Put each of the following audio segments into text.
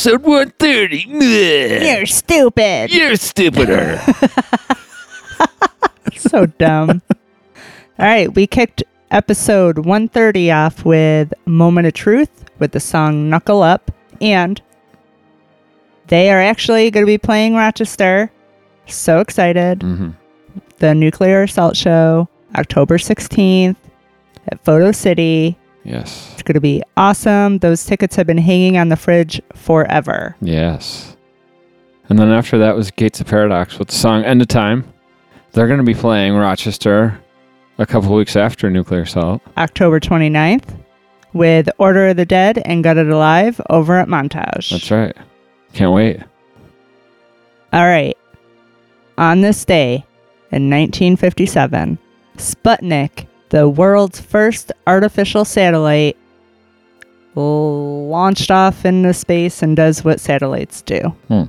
episode 130. Meh. You're stupid. You're stupider. so dumb. All right, we kicked episode 130 off with Moment of Truth with the song Knuckle Up, and they are actually going to be playing Rochester. So excited. hmm The Nuclear Assault Show, October 16th at Photo City. Yes. It's going to be awesome. Those tickets have been hanging on the fridge forever. Yes. And then after that was Gates of Paradox with the song End of Time. They're going to be playing Rochester a couple weeks after Nuclear Assault. October 29th with Order of the Dead and Gutted Alive over at Montage. That's right. Can't wait. All right. On this day in 1957, Sputnik, the world's first artificial satellite, launched off into space and does what satellites do Hmm.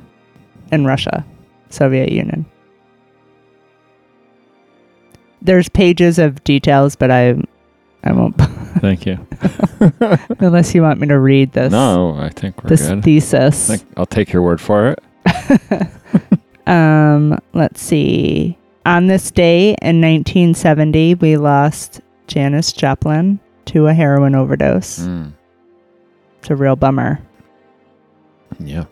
in Russia, Soviet Union. There's pages of details, but I, I won't Thank you. unless you want me to read this. No, I think we're this good. thesis. I think I'll take your word for it. Um, let's see. On this day in 1970, we lost Janis Joplin to a heroin overdose. Mm. It's a real bummer. Yeah.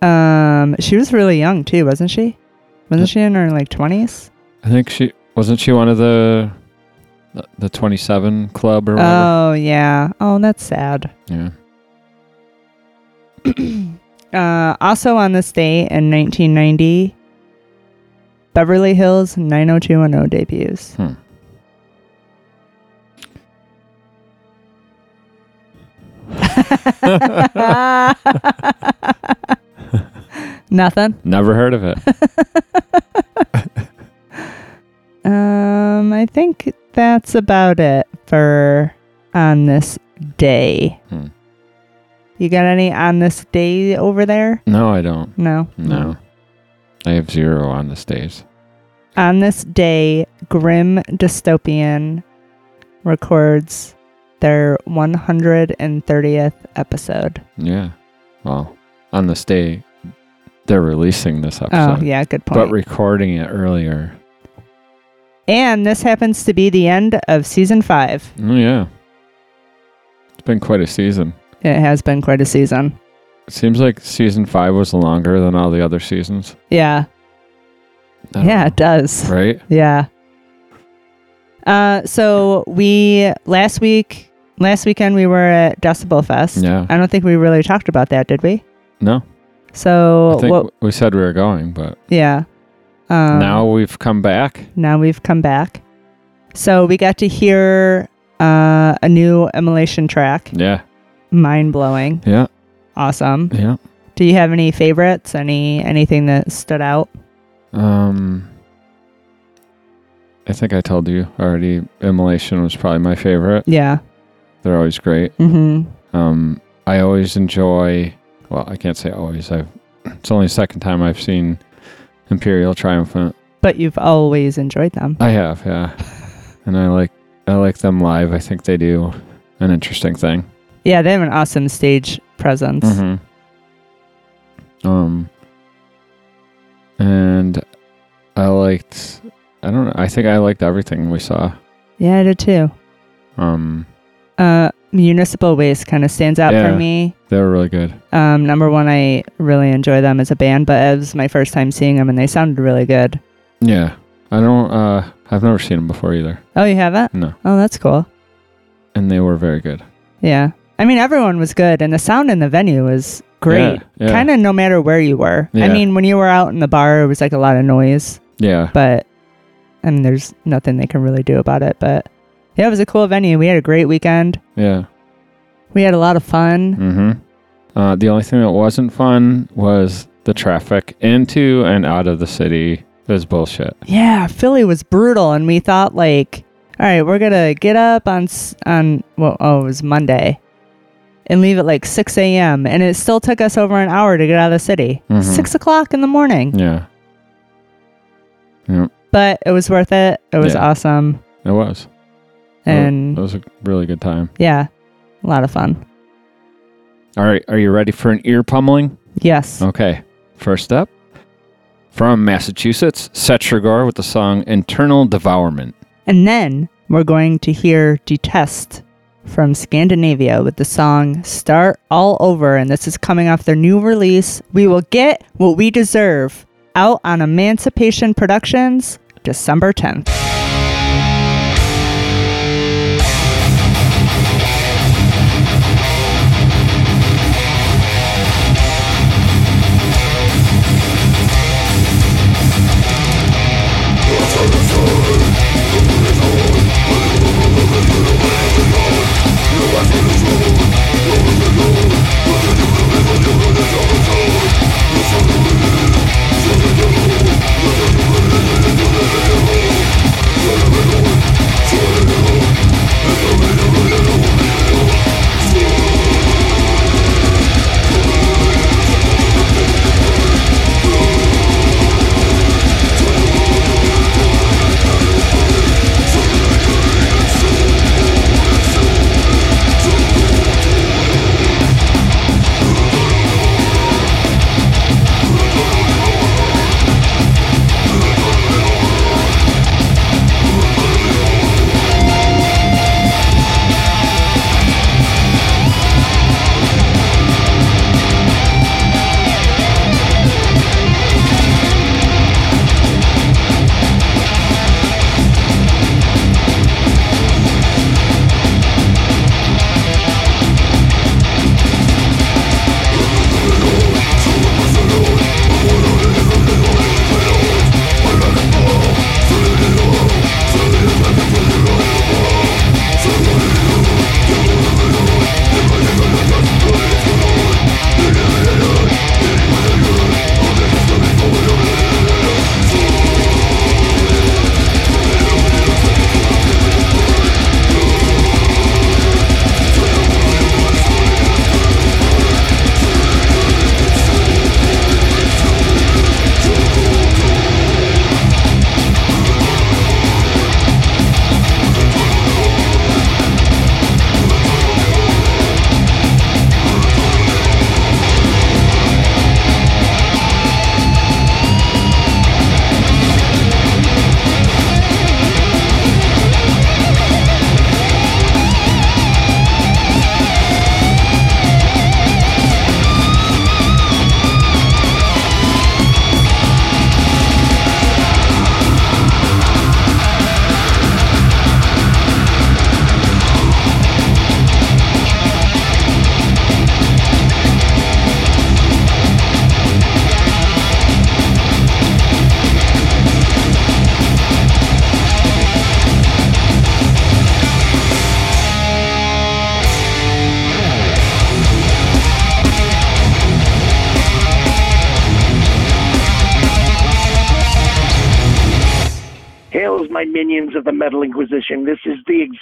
Um, she was really young too, wasn't she? Wasn't she in her like 20s? I think she wasn't she one of the the 27 club or whatever. Oh yeah. Oh, that's sad. yeah. Uh, also on this day in 1990, Beverly Hills 90210 debuts. Hmm. Nothing. Never heard of it. Um, I think that's about it for on this day. Hmm. You got any on this day over there? No, I don't. No. No. I have zero on this days. On this day, Grim Dystopian records their 130th episode. Yeah. Well, on this day, they're releasing this episode. Oh, episode. yeah, good point. But recording it earlier. and this happens to be the end of season five. Oh, yeah. It's been quite a season. It has been quite a season. It seems like season five was longer than all the other seasons. Yeah. Yeah, know. it does. Right? Yeah. Uh, so we last week, last weekend we were at Decibel Fest. Yeah. I don't think we really talked about that, did we? No. So I think what? we said we were going, but Yeah. Um, now we've come back. now we've come back. So we got to hear uh, a new immolation track. Yeah. Mind blowing. Yeah. Awesome. Yeah. Do you have any favorites? Any anything that stood out? Um, I think I told you already. Immolation was probably my favorite. Yeah. They're always great. Mm-hmm. Um, I always enjoy. Well, I can't say always. I've. It's only the second time I've seen Imperial Triumphant. But you've always enjoyed them. I have, yeah, and I like. I like them live. I think they do an interesting thing. Yeah, they have an awesome stage presence. Mm-hmm. Um, and I liked. I don't know. I think I liked everything we saw. Yeah, I did too. Um, Uh, Municipal Waste kind of stands out Yeah. for me. they were really good. Um, number one, I really enjoy them as a band, but it was my first time seeing them, and they sounded really good. Yeah, I don't. Uh, I've never seen them before either. Oh, you haven't? No, Oh, that's cool. and they were very good. Yeah. I mean, everyone was good, and the sound in the venue was great. Yeah, yeah. Kind of no matter where you were. I mean, when you were out in the bar, it was like a lot of noise, Yeah, but I mean, there's nothing they can really do about it. But yeah, it was a cool venue. We had a great weekend. yeah. We had a lot of fun. Mm-hmm. Uh, the only thing that wasn't fun was the traffic into and out of the city. It was bullshit. Yeah, Philly was brutal, and we thought like, all right, we're gonna get up on s- on well, oh, it was Monday, and leave at like six a.m. and it still took us over an hour to get out of the city. Mhm. Six o'clock in the morning, Yeah, Yep. but it was worth it. It was Yeah. awesome, it was. and it was a really good time. yeah, a lot of fun. All right, are you ready for an ear pummeling? Yes. Okay, first up from Massachusetts, Cetragore with the song Internal Devourment. And then we're going to hear Detest from Scandinavia with the song Start All Over. And this is coming off their new release, We Will Get What We Deserve, out on Emancipation Productions, December 10th.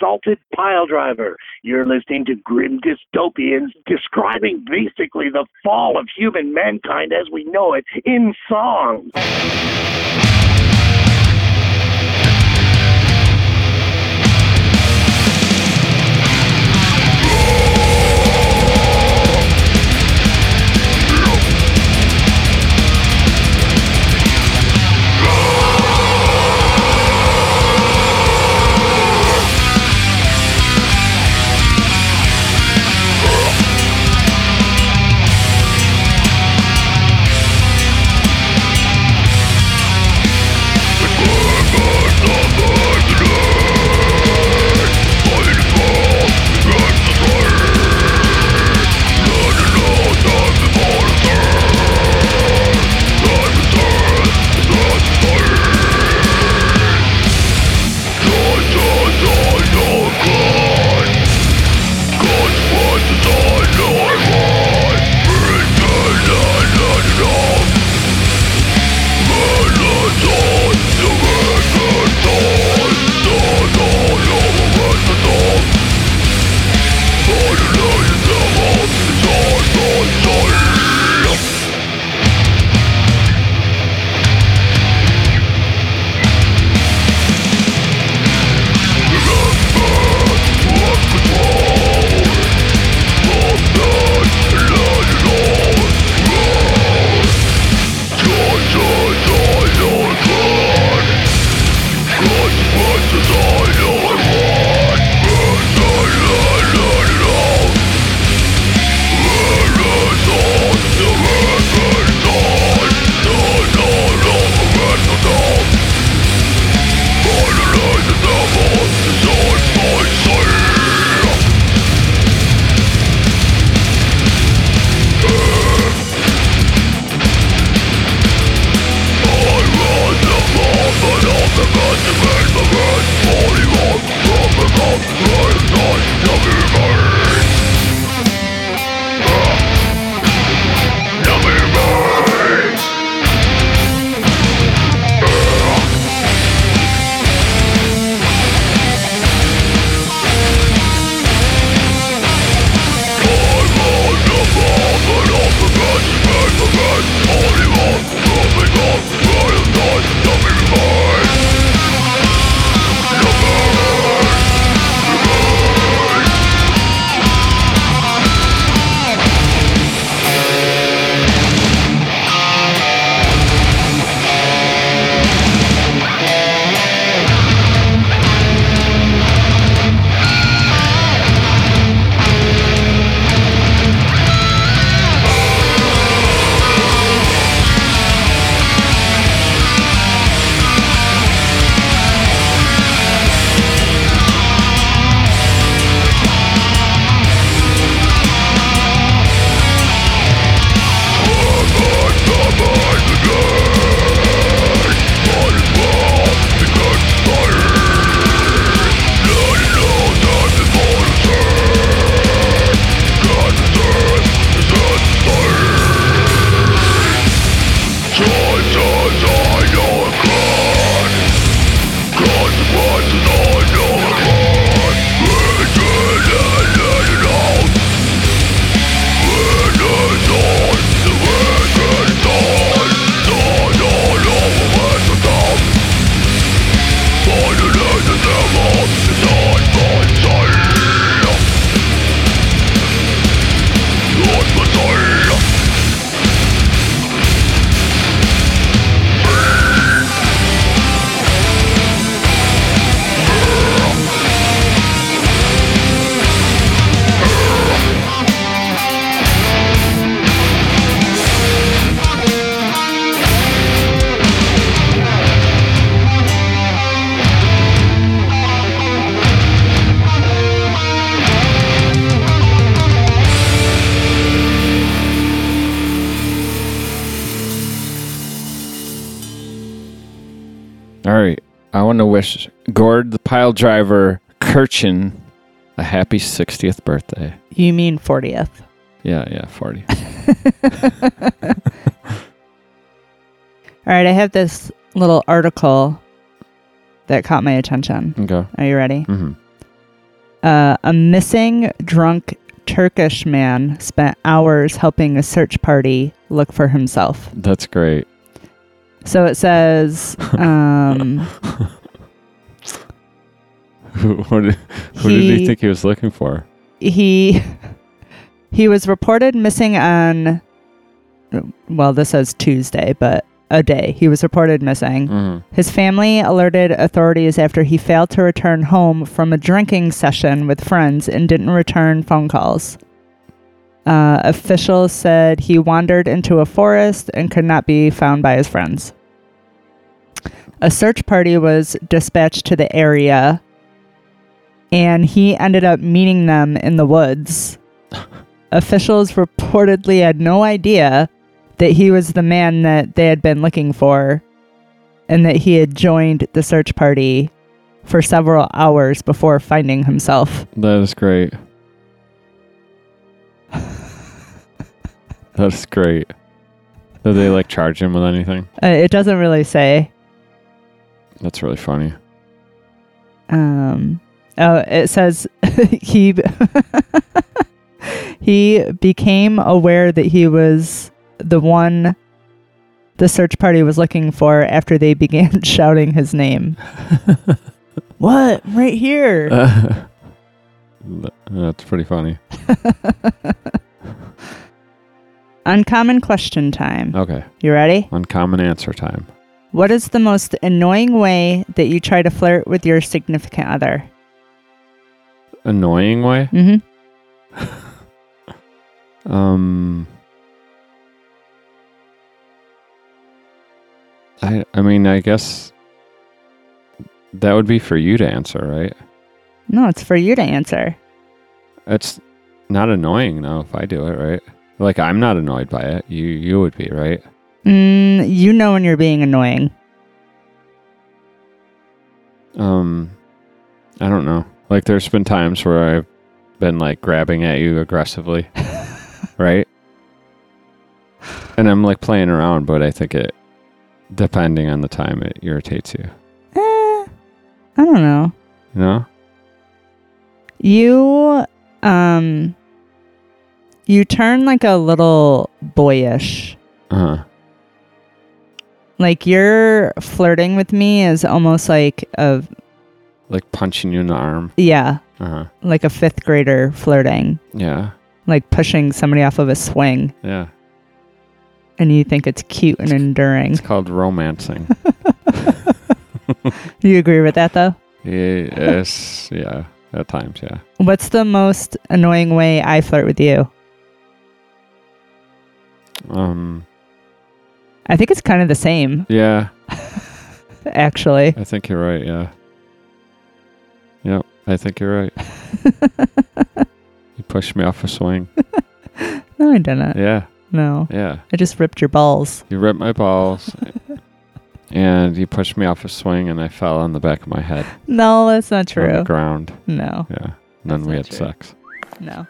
Exalted Pile Driver. You're listening to Grim Dystopians describing basically the fall of human mankind as we know it in song. Want to wish Gord the pile driver Kirchin a happy 60th birthday. You mean 40th. Yeah, yeah, 40. All right, I have this little article that caught my attention. Okay. Are you ready? Mm-hmm. Uh, a missing drunk Turkish man spent hours helping a search party look for himself. That's great. So it says, um, Who, what did, who did he He- think he was looking for? he he was reported missing on well this says tuesday but a day. He was reported missing. Hmm his family alerted authorities after he failed to return home from a drinking session with friends and didn't return phone calls. Uh, officials said he wandered into a forest and could not be found by his friends. A search party was dispatched to the area and he ended up meeting them in the woods. Officials reportedly had no idea that he was the man that they had been looking for and that he had joined the search party for several hours before finding himself. That is great. That's great. Did they like charge him with anything? Uh, it doesn't really say. That's really funny. Um, oh, it says he he became aware that he was the one the search party was looking for after they began shouting his name. what? Right here. Uh, that's pretty funny. Uncommon question time. Okay. You ready? Uncommon answer time. What is the most annoying way that you try to flirt with your significant other? Annoying way? Mm-hmm. Um I I mean, I guess that would be for you to answer, right? No, it's for you to answer. It's not annoying though if I do it, right? Like I'm not annoyed by it. You you would be, right? Mm, you know when you're being annoying. Um I don't know. Like there's been times where I've been like grabbing at you aggressively, right? And I'm like playing around, but I think it depending on the time it irritates you. Eh, I don't know. You know? You um you turn like a little boyish. Uh-huh. Like your flirting with me is almost like a Like punching you in the arm. yeah, Uh-huh. like a 5th grader flirting, Yeah. like pushing somebody off of a swing Yeah. and you think it's cute and enduring. It's called romancing. You agree with that though? yes. Yeah. At times, yeah. What's the most annoying way I flirt with you? Um I think it's kind of the same, yeah, actually. I think you're right, yeah. Yep, I think you're right. you pushed me off a swing. No, I didn't. Yeah, No. yeah. I just ripped your balls. You ripped my balls and you pushed me off a swing and I fell on the back of my head No, that's not on the true. ground. No. Yeah. And then we had true. sex. No.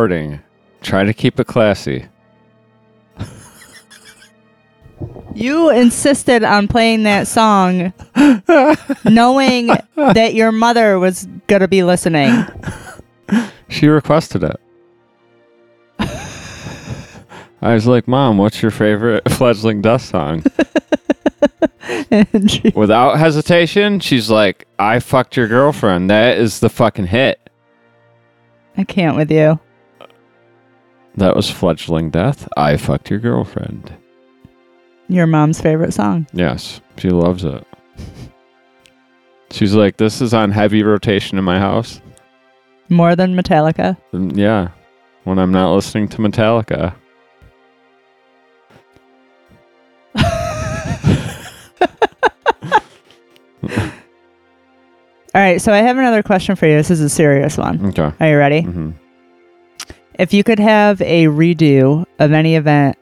Recording. Try to keep it classy. You insisted on playing that song knowing that your mother was going to be listening. She requested it. I was like, Mom, what's your favorite fledgling death song? And she- Without hesitation, she's like, I fucked your girlfriend. That is the fucking hit. I can't with you. That was fledgling death. I fucked your girlfriend. Your mom's favorite song. Yes, she loves it. She's like, this is on heavy rotation in my house. More than Metallica. And yeah, when I'm not listening to Metallica. All right, so I have another question for you. This is a serious one. Okay. Are you ready? hmm If you could have a redo of any event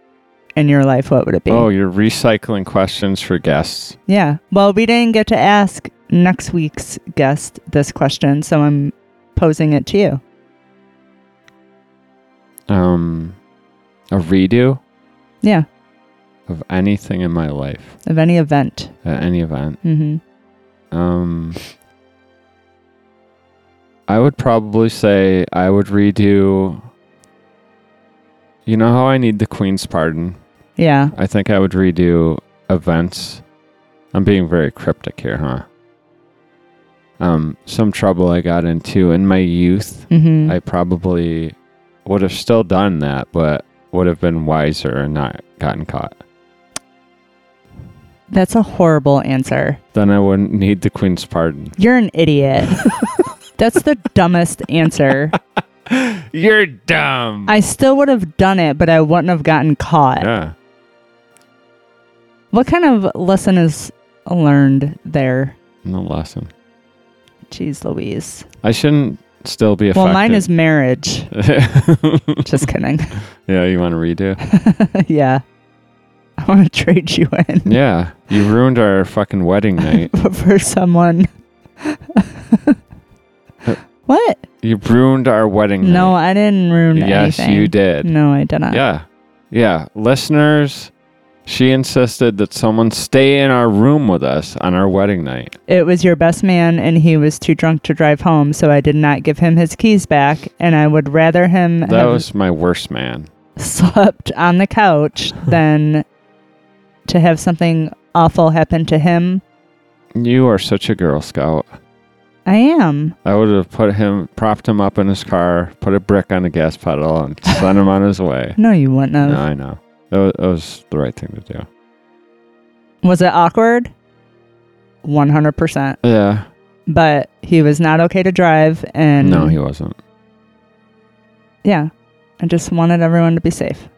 in your life, what would it be? Oh, you're recycling questions for guests. Yeah. Well, we didn't get to ask next week's guest this question, so I'm posing it to you. Um, a redo Yeah, of anything in my life of any event. at any event. hmm Um, I would probably say I would redo. You know how I need the Queen's pardon? Yeah. I think I would redo events. I'm being very cryptic here, huh? Um, some trouble I got into in my youth. hmm I probably would have still done that, but would have been wiser and not gotten caught. That's a horrible answer. Then I wouldn't need the Queen's pardon. You're an idiot. That's the dumbest answer. You're dumb. I still would have done it, but I wouldn't have gotten caught. yeah. What kind of lesson is learned there? No lesson. Jeez Louise. I shouldn't still be affected. Well, mine is marriage. Just kidding. yeah, you want to redo? yeah. I want to trade you in yeah, you ruined our fucking wedding night. for someone. what? You ruined our wedding night. No, night. I didn't ruin yes, anything. Yes, you did. No, I did not. Yeah. Yeah. Listeners, she insisted that someone stay in our room with us on our wedding night. It was your best man, and he was too drunk to drive home, so I did not give him his keys back, and I would rather him That have was my worst man. slept on the couch than to have something awful happen to him. You are such a Girl Scout. I am. I would have put him, propped him up in his car, put a brick on the gas pedal, and sent him on his way. No, you wouldn't have. No, I know. That was, that was the right thing to do. Was it awkward? 100%. Yeah. But he was not okay to drive, and No, he wasn't. yeah, I just wanted everyone to be safe.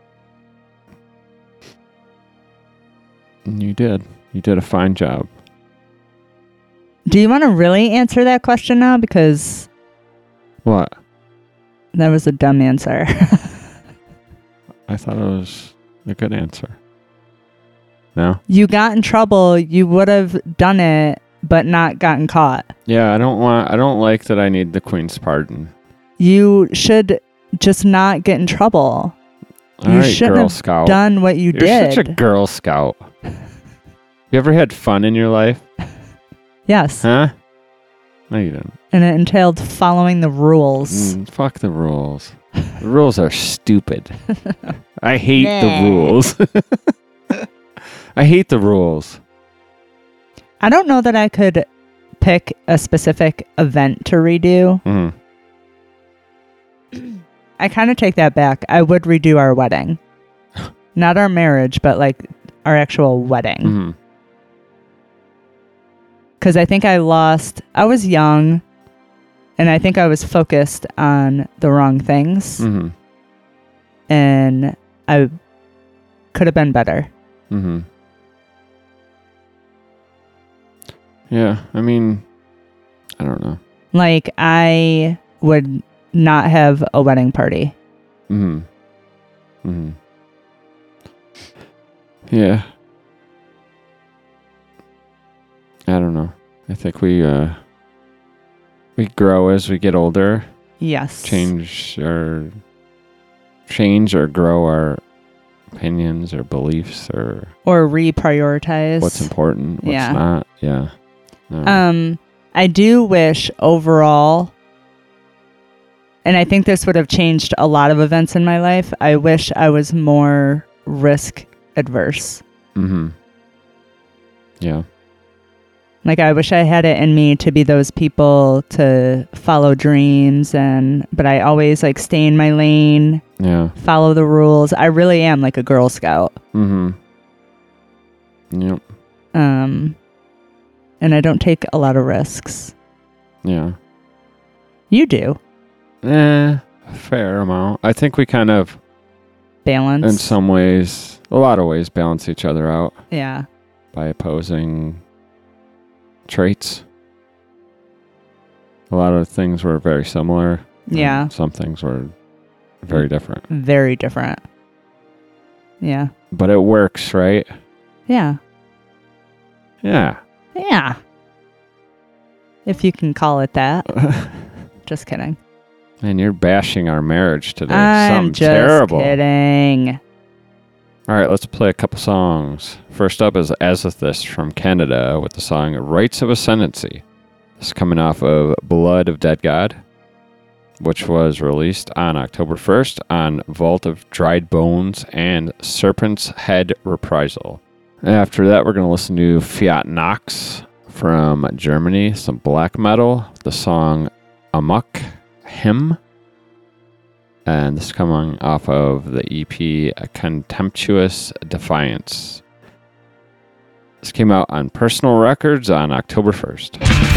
You did. You did a fine job. Do you want to really answer that question now? Because What? that was a dumb answer. I thought it was a good answer. No? you got in trouble, you would have done it, but not gotten caught. Yeah, I don't want I don't like that I need the queen's pardon. You should just not get in trouble. All You right, shouldn't Girl have Scout. Done what you did. You're did. such a Girl Scout. you ever had fun in your life? Yes. Huh? No, you didn't. And it entailed following the rules. Mm, fuck the rules. The rules are stupid. I hate the rules. I hate the rules. I don't know that I could pick a specific event to redo. Mm. I kind of take that back. I would redo our wedding. Not our marriage, but like our actual wedding. Mm. Because I think I lost, I was young and I think I was focused on the wrong things. Mm. And I could have been better. Mm-hmm. Yeah, I mean, I don't know. Like, I would not have a wedding party. Mm hmm. Mm hmm. Yeah. I don't know. I think we uh we grow as we get older Yes. change or change or grow our opinions or beliefs or Or reprioritize. what's important, what's Yeah. not. Yeah. No. Um, I do wish overall, and I think this would have changed a lot of events in my life. I wish I was more risk adverse. mm-hmm. Yeah. Like I wish I had it in me to be those people to follow dreams and but I always like stay in my lane, Yeah. follow the rules. I really am like a girl scout. Mm-hmm. Yep. Um and I don't take a lot of risks. Yeah. You do. Eh, fair amount. I think we kind of, Balance. in some ways, a lot of ways, balance each other out yeah. by opposing traits. A lot of things were very similar. Yeah. Some things were very different. Very different. Yeah. But it works, right? Yeah. Yeah. Yeah. If you can call it that. Just kidding. and you're bashing our marriage today. I'm Something just terrible. kidding. All right, let's play a couple songs. First up is Azothyst from Canada with the song Rites of Ascendancy. This is coming off of Blood of Dead God, which was released on October 1st on Vault of Dried Bones and Serpent's Head Reprisal. After that, we're going to listen to Fiat Nox from Germany, some black metal, the song Amok Hymn. And this is coming off of the EP Contemptuous Defiance. This came out on Personal Records on October 1st.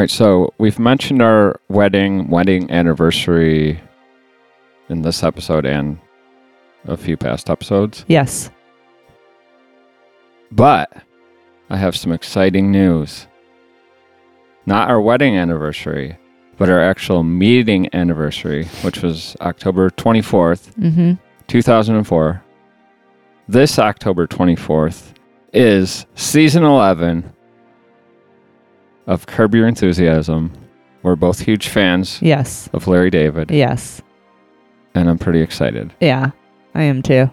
Right, so we've mentioned our wedding, wedding anniversary in this episode and a few past episodes. Yes. But I have some exciting news. Not our wedding anniversary, but our actual meeting anniversary, which was October 24th, Mm-hmm. 2004. This October 24th is season 11 of Curb Your Enthusiasm. We're both huge fans Yes. of Larry David, Yes. and I'm pretty excited. Yeah. I am too.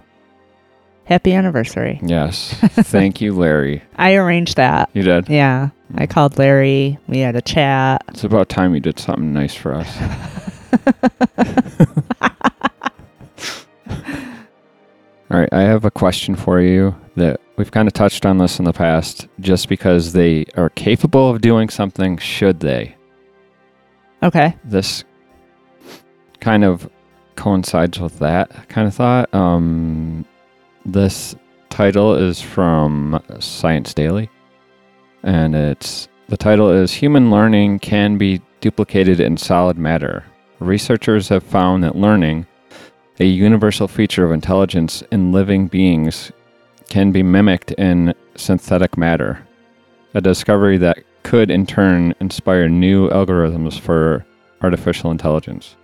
Happy anniversary. Yes. Thank you, Larry. I arranged that. You did. Yeah. I mm. called Larry. We had a chat. It's about time you did something nice for us. All right, I have a question for you that we've kind of touched on this in the past. Just because they are capable of doing something, should they? Okay. This kind of coincides with that kind of thought. Um, this title is from Science Daily, and it's the title is Human Learning Can Be Duplicated in Solid Matter. Researchers have found that learning, a universal feature of intelligence in living beings, can be mimicked in synthetic matter. A discovery that could in turn inspire new algorithms for artificial intelligence.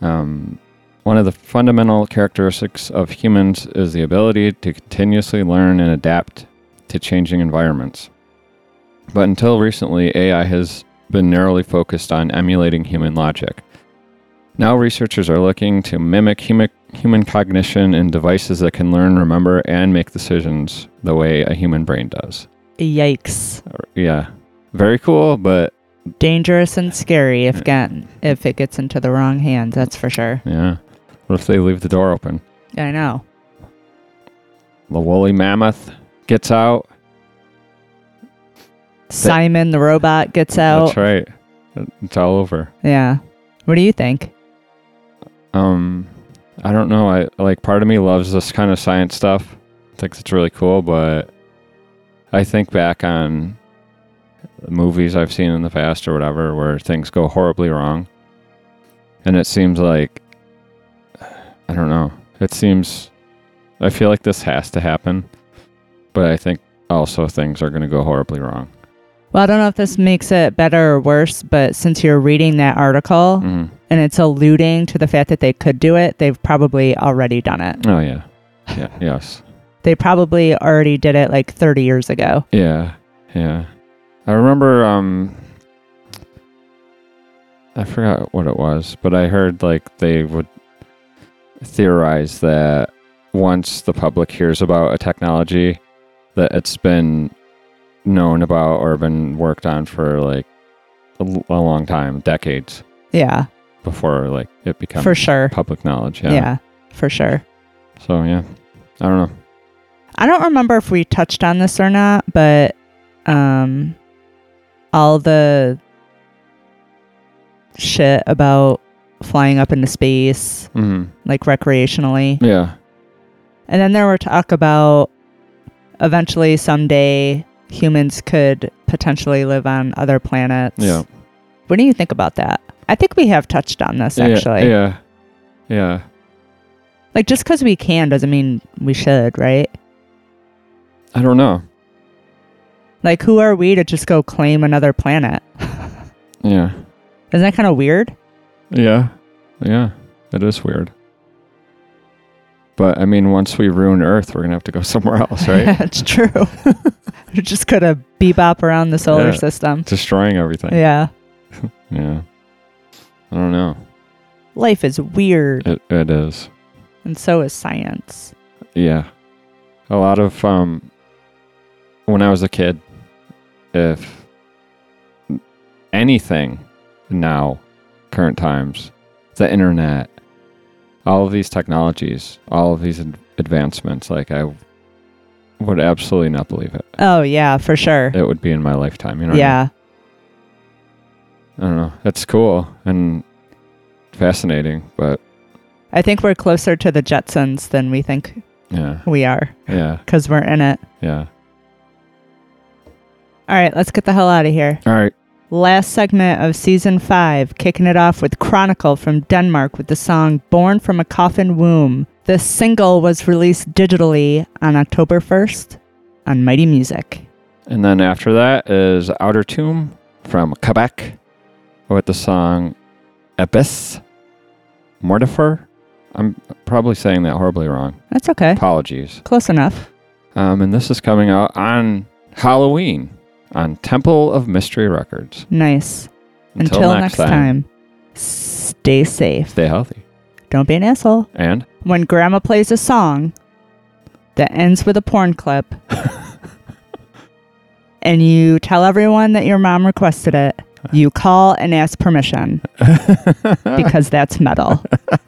Um, one of the fundamental characteristics of humans is the ability to continuously learn and adapt to changing environments. But until recently, AI has been narrowly focused on emulating human logic. Now, researchers are looking to mimic human, human cognition in devices that can learn, remember, and make decisions the way a human brain does. Yikes. Yeah, very cool, but Dangerous and scary if get if it gets into the wrong hands, that's for sure. yeah. What if they leave the door open? I know. The woolly mammoth gets out. Simon the robot gets out. That's right. It's all over. Yeah. What do you think? Um, I don't know. I like part of me loves this kind of science stuff. Thinks it's really cool, but I think back on movies I've seen in the past or whatever where things go horribly wrong, and it seems like I don't know. It seems I feel like this has to happen, but I think also things are going to go horribly wrong. Well, I don't know if this makes it better or worse, but since you're reading that article Mhm. and it's alluding to the fact that they could do it, they've probably already done it. Oh yeah, yeah, yes. They probably already did it like 30 years ago. Yeah, yeah. I remember um I forgot what it was, but I heard like they would theorize that once the public hears about a technology that it's been known about or been worked on for like a long time, decades Yeah, before like it becomes for sure. public knowledge. Yeah. Yeah. for sure. So yeah. I don't know. I don't remember if we touched on this or not, but um all the shit about flying up into space Mhm. like recreationally. Yeah. And then there were talk about eventually someday humans could potentially live on other planets. Yeah. What do you think about that? I think we have touched on this actually. Yeah. Yeah. Like just because we can doesn't mean we should, right? I don't know. Like who are we to just go claim another planet? Yeah. Isn't that kind of weird? Yeah. Yeah. It is weird. But I mean, once we ruin Earth, we're gonna have to go somewhere else, right? it's true. We're just gonna bebop around the solar Yeah. system. Destroying everything. Yeah. Yeah. I don't know. Life is weird, It it is. and so is science. Yeah. A lot of um when I was a kid, if anything now, current times, the internet, all of these technologies, all of these advancements, like I would absolutely not believe it. Oh yeah, for sure. It would be in my lifetime, you know. what I mean? yeah. I don't know. It's cool and fascinating, but I think we're closer to the Jetsons than we think yeah, we are yeah, because we're in it. yeah. All right, let's get the hell out of here. All right. Last segment of season five, kicking it off with Chronicle from Denmark with the song Born from a Coffin Womb. This single was released digitally on October 1st on Mighty Music. And then after that is Outre-Tombe from Quebec with the song Abysse Mortifere. I'm probably saying that horribly wrong. That's okay. Apologies. Close enough. Um, and this is coming out on Halloween on Temple of Mystery Records. Nice. Until, next, time, stay safe. stay healthy. Don't be an asshole. And When grandma plays a song that ends with a porn clip, and you tell everyone that your mom requested it, you call and ask permission because that's metal.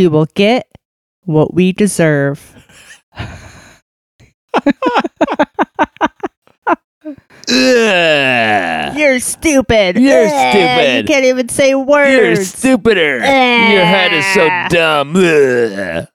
We will get what we deserve. Ugh. You're stupid. You're Ugh, stupid. You can't even say words. You're stupider. Your head is so eh. dumb. Ugh.